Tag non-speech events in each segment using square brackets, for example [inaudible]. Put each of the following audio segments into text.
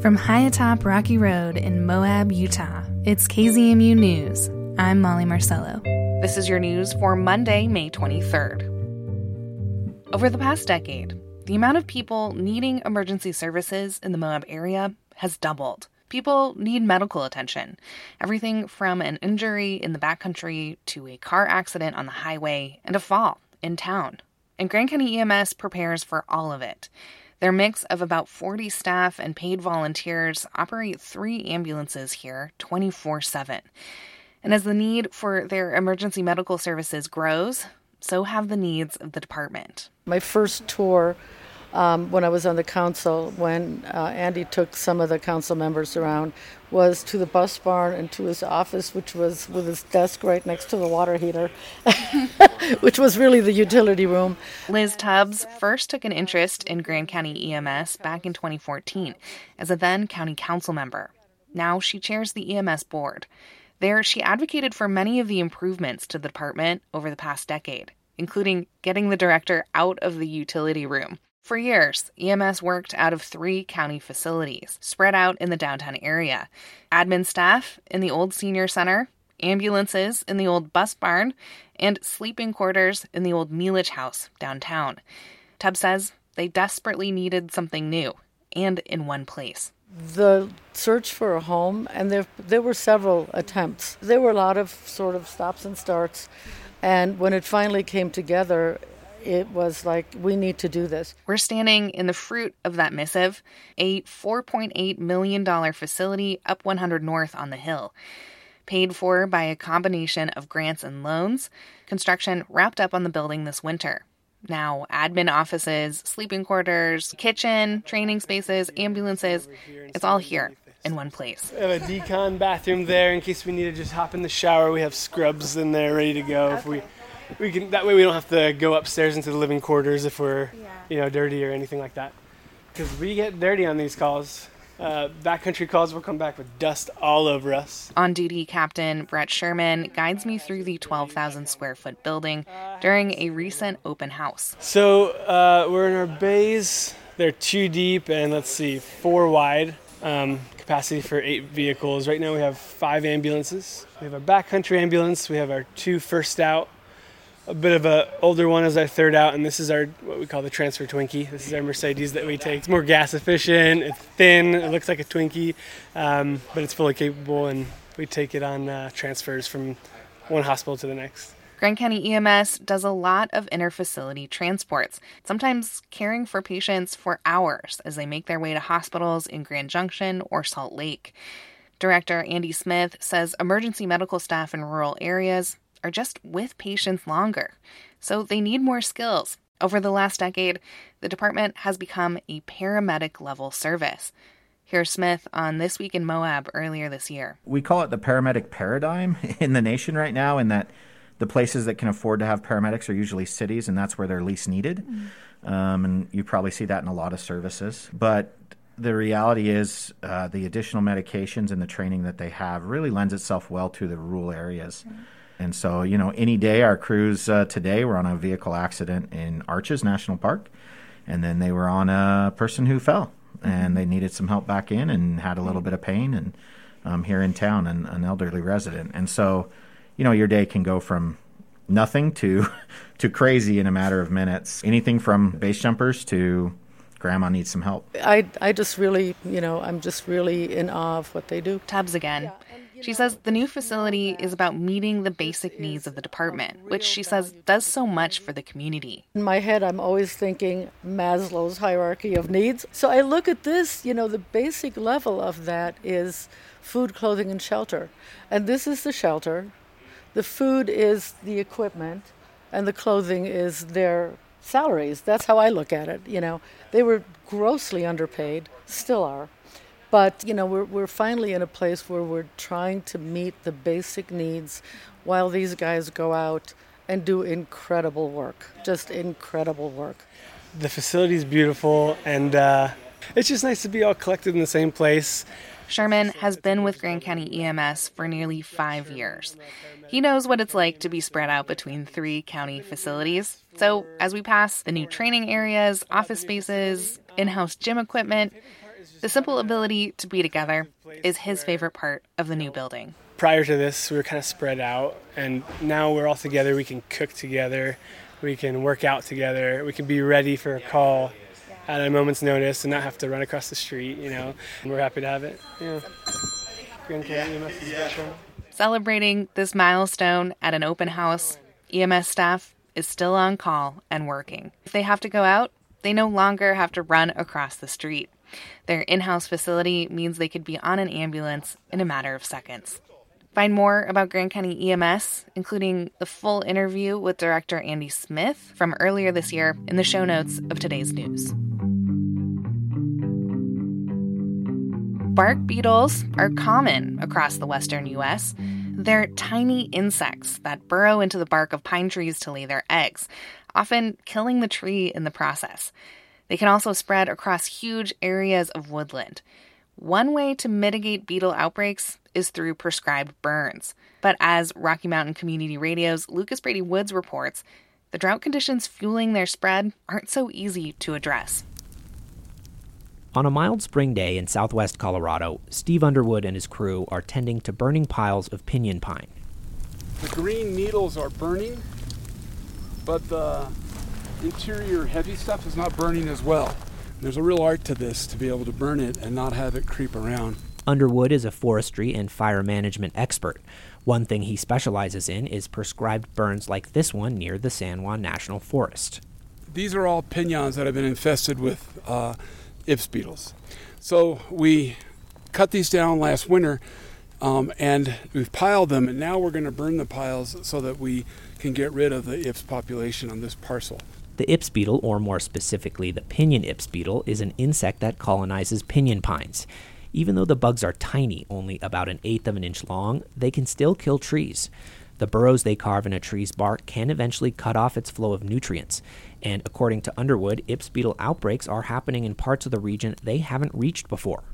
From high atop Rocky Road in Moab, Utah, it's KZMU News. I'm Molly Marcello. This is your news for Monday, May 23rd. Over the past decade, the amount of people needing emergency services in the Moab area has doubled. People need medical attention. Everything from an injury in the backcountry to a car accident on the highway and a fall in town. And Grand County EMS prepares for all of it. Their mix of about 40 staff and paid volunteers operate three ambulances here 24 7. And as the need for their emergency medical services grows, so have the needs of the department. My first tour um, when I was on the council, when uh, Andy took some of the council members around, was to the bus barn and to his office, which was with his desk right next to the water heater, [laughs] which was really the utility room. Liz Tubbs first took an interest in Grand County EMS back in 2014 as a then county council member. Now she chairs the EMS board. There, she advocated for many of the improvements to the department over the past decade, including getting the director out of the utility room. For years, EMS worked out of three county facilities spread out in the downtown area admin staff in the old senior center, ambulances in the old bus barn, and sleeping quarters in the old Mealich house downtown. Tubbs says they desperately needed something new and in one place. The search for a home, and there, there were several attempts. There were a lot of sort of stops and starts. And when it finally came together, it was like, we need to do this. We're standing in the fruit of that missive, a $4.8 million facility up 100 North on the Hill. Paid for by a combination of grants and loans, construction wrapped up on the building this winter. Now, admin offices, sleeping quarters, kitchen, training spaces, ambulances, it's all here in one place. We have a decon bathroom there in case we need to just hop in the shower. We have scrubs in there ready to go if we we can that way we don't have to go upstairs into the living quarters if we're yeah. you know dirty or anything like that because we get dirty on these calls uh, backcountry calls will come back with dust all over us. On duty captain Brett Sherman guides me through the 12,000 square foot building during a recent open house. So uh, we're in our bays. They're two deep and let's see, four wide. Um, capacity for eight vehicles. Right now we have five ambulances. We have our backcountry ambulance. We have our two first out a bit of a older one as our third out, and this is our what we call the transfer Twinkie. This is our Mercedes that we take. It's more gas efficient. It's thin. It looks like a Twinkie, um, but it's fully capable, and we take it on uh, transfers from one hospital to the next. Grand County EMS does a lot of interfacility transports, sometimes caring for patients for hours as they make their way to hospitals in Grand Junction or Salt Lake. Director Andy Smith says emergency medical staff in rural areas are just with patients longer, so they need more skills. Over the last decade, the department has become a paramedic level service. Here's Smith on This Week in Moab earlier this year. We call it the paramedic paradigm [laughs] in the nation right now, in that the places that can afford to have paramedics are usually cities, and that's where they're least needed. Mm-hmm. Um, and you probably see that in a lot of services. But the reality is, uh, the additional medications and the training that they have really lends itself well to the rural areas. Mm-hmm. And so, you know, any day our crews uh, today were on a vehicle accident in Arches National Park, and then they were on a person who fell and they needed some help back in and had a little bit of pain and um, here in town and an elderly resident. And so, you know, your day can go from nothing to [laughs] to crazy in a matter of minutes. Anything from base jumpers to grandma needs some help. I I just really, you know, I'm just really in awe of what they do. Tubbs again. Yeah. She says the new facility is about meeting the basic needs of the department, which she says does so much for the community. In my head, I'm always thinking Maslow's hierarchy of needs. So I look at this, you know, the basic level of that is food, clothing, and shelter. And this is the shelter. The food is the equipment, and the clothing is their salaries. That's how I look at it. You know, they were grossly underpaid, still are. But you know, we're we're finally in a place where we're trying to meet the basic needs, while these guys go out and do incredible work, just incredible work. The facility is beautiful, and uh, it's just nice to be all collected in the same place. Sherman has been with Grand County EMS for nearly five years. He knows what it's like to be spread out between three county facilities. So, as we pass the new training areas, office spaces, in house gym equipment, The simple ability to be together is his favorite part of the new building. Prior to this, we were kind of spread out, and now we're all together. We can cook together, we can work out together, we can be ready for a call at a moment's notice and not have to run across the street, you know. And we're happy to have it. Yeah. Celebrating this milestone at an open house, EMS staff is still on call and working. If they have to go out, they no longer have to run across the street. Their in house facility means they could be on an ambulance in a matter of seconds. Find more about Grand County EMS, including the full interview with Director Andy Smith from earlier this year, in the show notes of today's news. Bark beetles are common across the western U.S. They're tiny insects that burrow into the bark of pine trees to lay their eggs, often killing the tree in the process. They can also spread across huge areas of woodland. One way to mitigate beetle outbreaks is through prescribed burns. But as Rocky Mountain Community Radio's Lucas Brady Woods reports, the drought conditions fueling their spread aren't so easy to address. On a mild spring day in southwest Colorado, Steve Underwood and his crew are tending to burning piles of pinyon pine. The green needles are burning, but the interior heavy stuff is not burning as well. There's a real art to this to be able to burn it and not have it creep around. Underwood is a forestry and fire management expert. One thing he specializes in is prescribed burns like this one near the San Juan National Forest. These are all pinyons that have been infested with uh, Ips beetles. So we cut these down last winter um, and we've piled them, and now we're going to burn the piles so that we can get rid of the Ips population on this parcel. The Ips beetle, or more specifically the pinyon Ips beetle, is an insect that colonizes pinyon pines. Even though the bugs are tiny, only about an eighth of an inch long, they can still kill trees. The burrows they carve in a tree's bark can eventually cut off its flow of nutrients. And according to Underwood, Ips beetle outbreaks are happening in parts of the region they haven't reached before.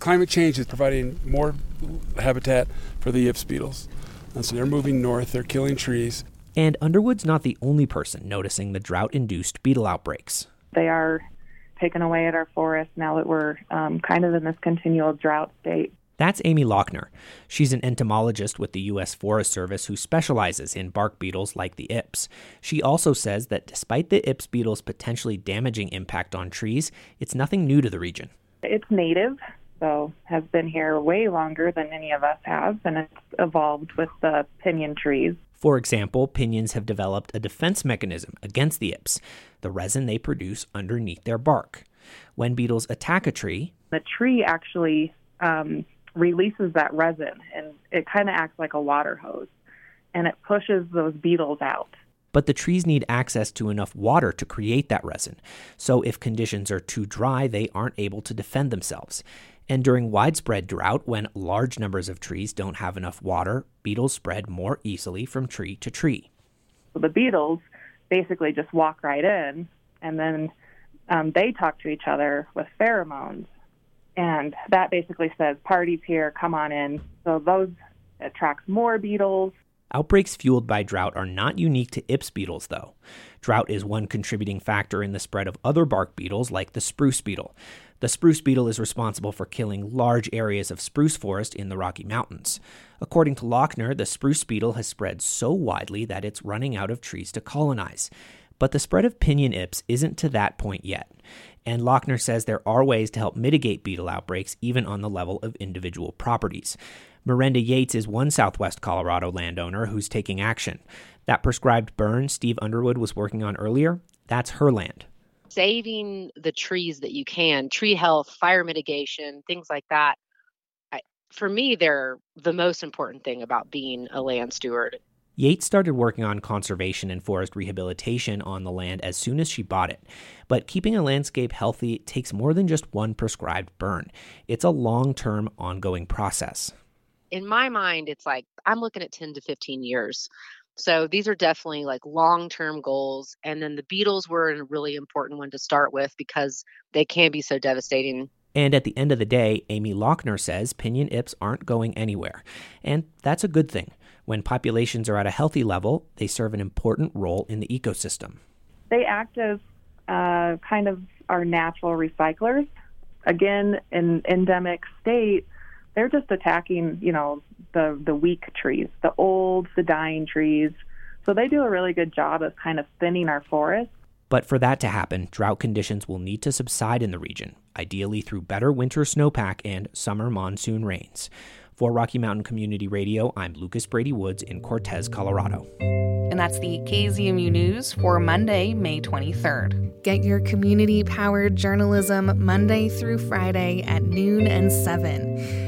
Climate change is providing more habitat for the Ips beetles. And so they're moving north, they're killing trees. And Underwood's not the only person noticing the drought induced beetle outbreaks. They are taken away at our forest now that we're um, kind of in this continual drought state. That's Amy Lochner. She's an entomologist with the U.S. Forest Service who specializes in bark beetles like the Ips. She also says that despite the Ips beetle's potentially damaging impact on trees, it's nothing new to the region. It's native, so has been here way longer than any of us have, and it's evolved with the pinyon trees. For example, pinyons have developed a defense mechanism against the Ips, the resin they produce underneath their bark. When beetles attack a tree, the tree actually um, releases that resin and it kind of acts like a water hose and it pushes those beetles out. But the trees need access to enough water to create that resin. So if conditions are too dry, they aren't able to defend themselves. And during widespread drought, when large numbers of trees don't have enough water, beetles spread more easily from tree to tree. So the beetles basically just walk right in and then um, they talk to each other with pheromones and that basically says parties here, come on in. So those attracts more beetles. Outbreaks fueled by drought are not unique to Ips beetles, though. Drought is one contributing factor in the spread of other bark beetles like the spruce beetle. The spruce beetle is responsible for killing large areas of spruce forest in the Rocky Mountains. According to Lochner, the spruce beetle has spread so widely that it's running out of trees to colonize. But the spread of pinyon ips isn't to that point yet. And Lochner says there are ways to help mitigate beetle outbreaks even on the level of individual properties. Miranda Yates is one Southwest Colorado landowner who's taking action. That prescribed burn Steve Underwood was working on earlier, that's her land. Saving the trees that you can, tree health, fire mitigation, things like that. I, for me, they're the most important thing about being a land steward. Yates started working on conservation and forest rehabilitation on the land as soon as she bought it. But keeping a landscape healthy takes more than just one prescribed burn, it's a long term, ongoing process. In my mind, it's like I'm looking at 10 to 15 years. So these are definitely like long term goals. And then the beetles were a really important one to start with because they can be so devastating. And at the end of the day, Amy Lochner says pinyon ips aren't going anywhere. And that's a good thing. When populations are at a healthy level, they serve an important role in the ecosystem. They act as uh, kind of our natural recyclers. again, in endemic state, they're just attacking, you know, the the weak trees, the old, the dying trees. So they do a really good job of kind of thinning our forests. But for that to happen, drought conditions will need to subside in the region, ideally through better winter snowpack and summer monsoon rains. For Rocky Mountain Community Radio, I'm Lucas Brady Woods in Cortez, Colorado. And that's the KZMU News for Monday, May 23rd. Get your community powered journalism Monday through Friday at noon and 7.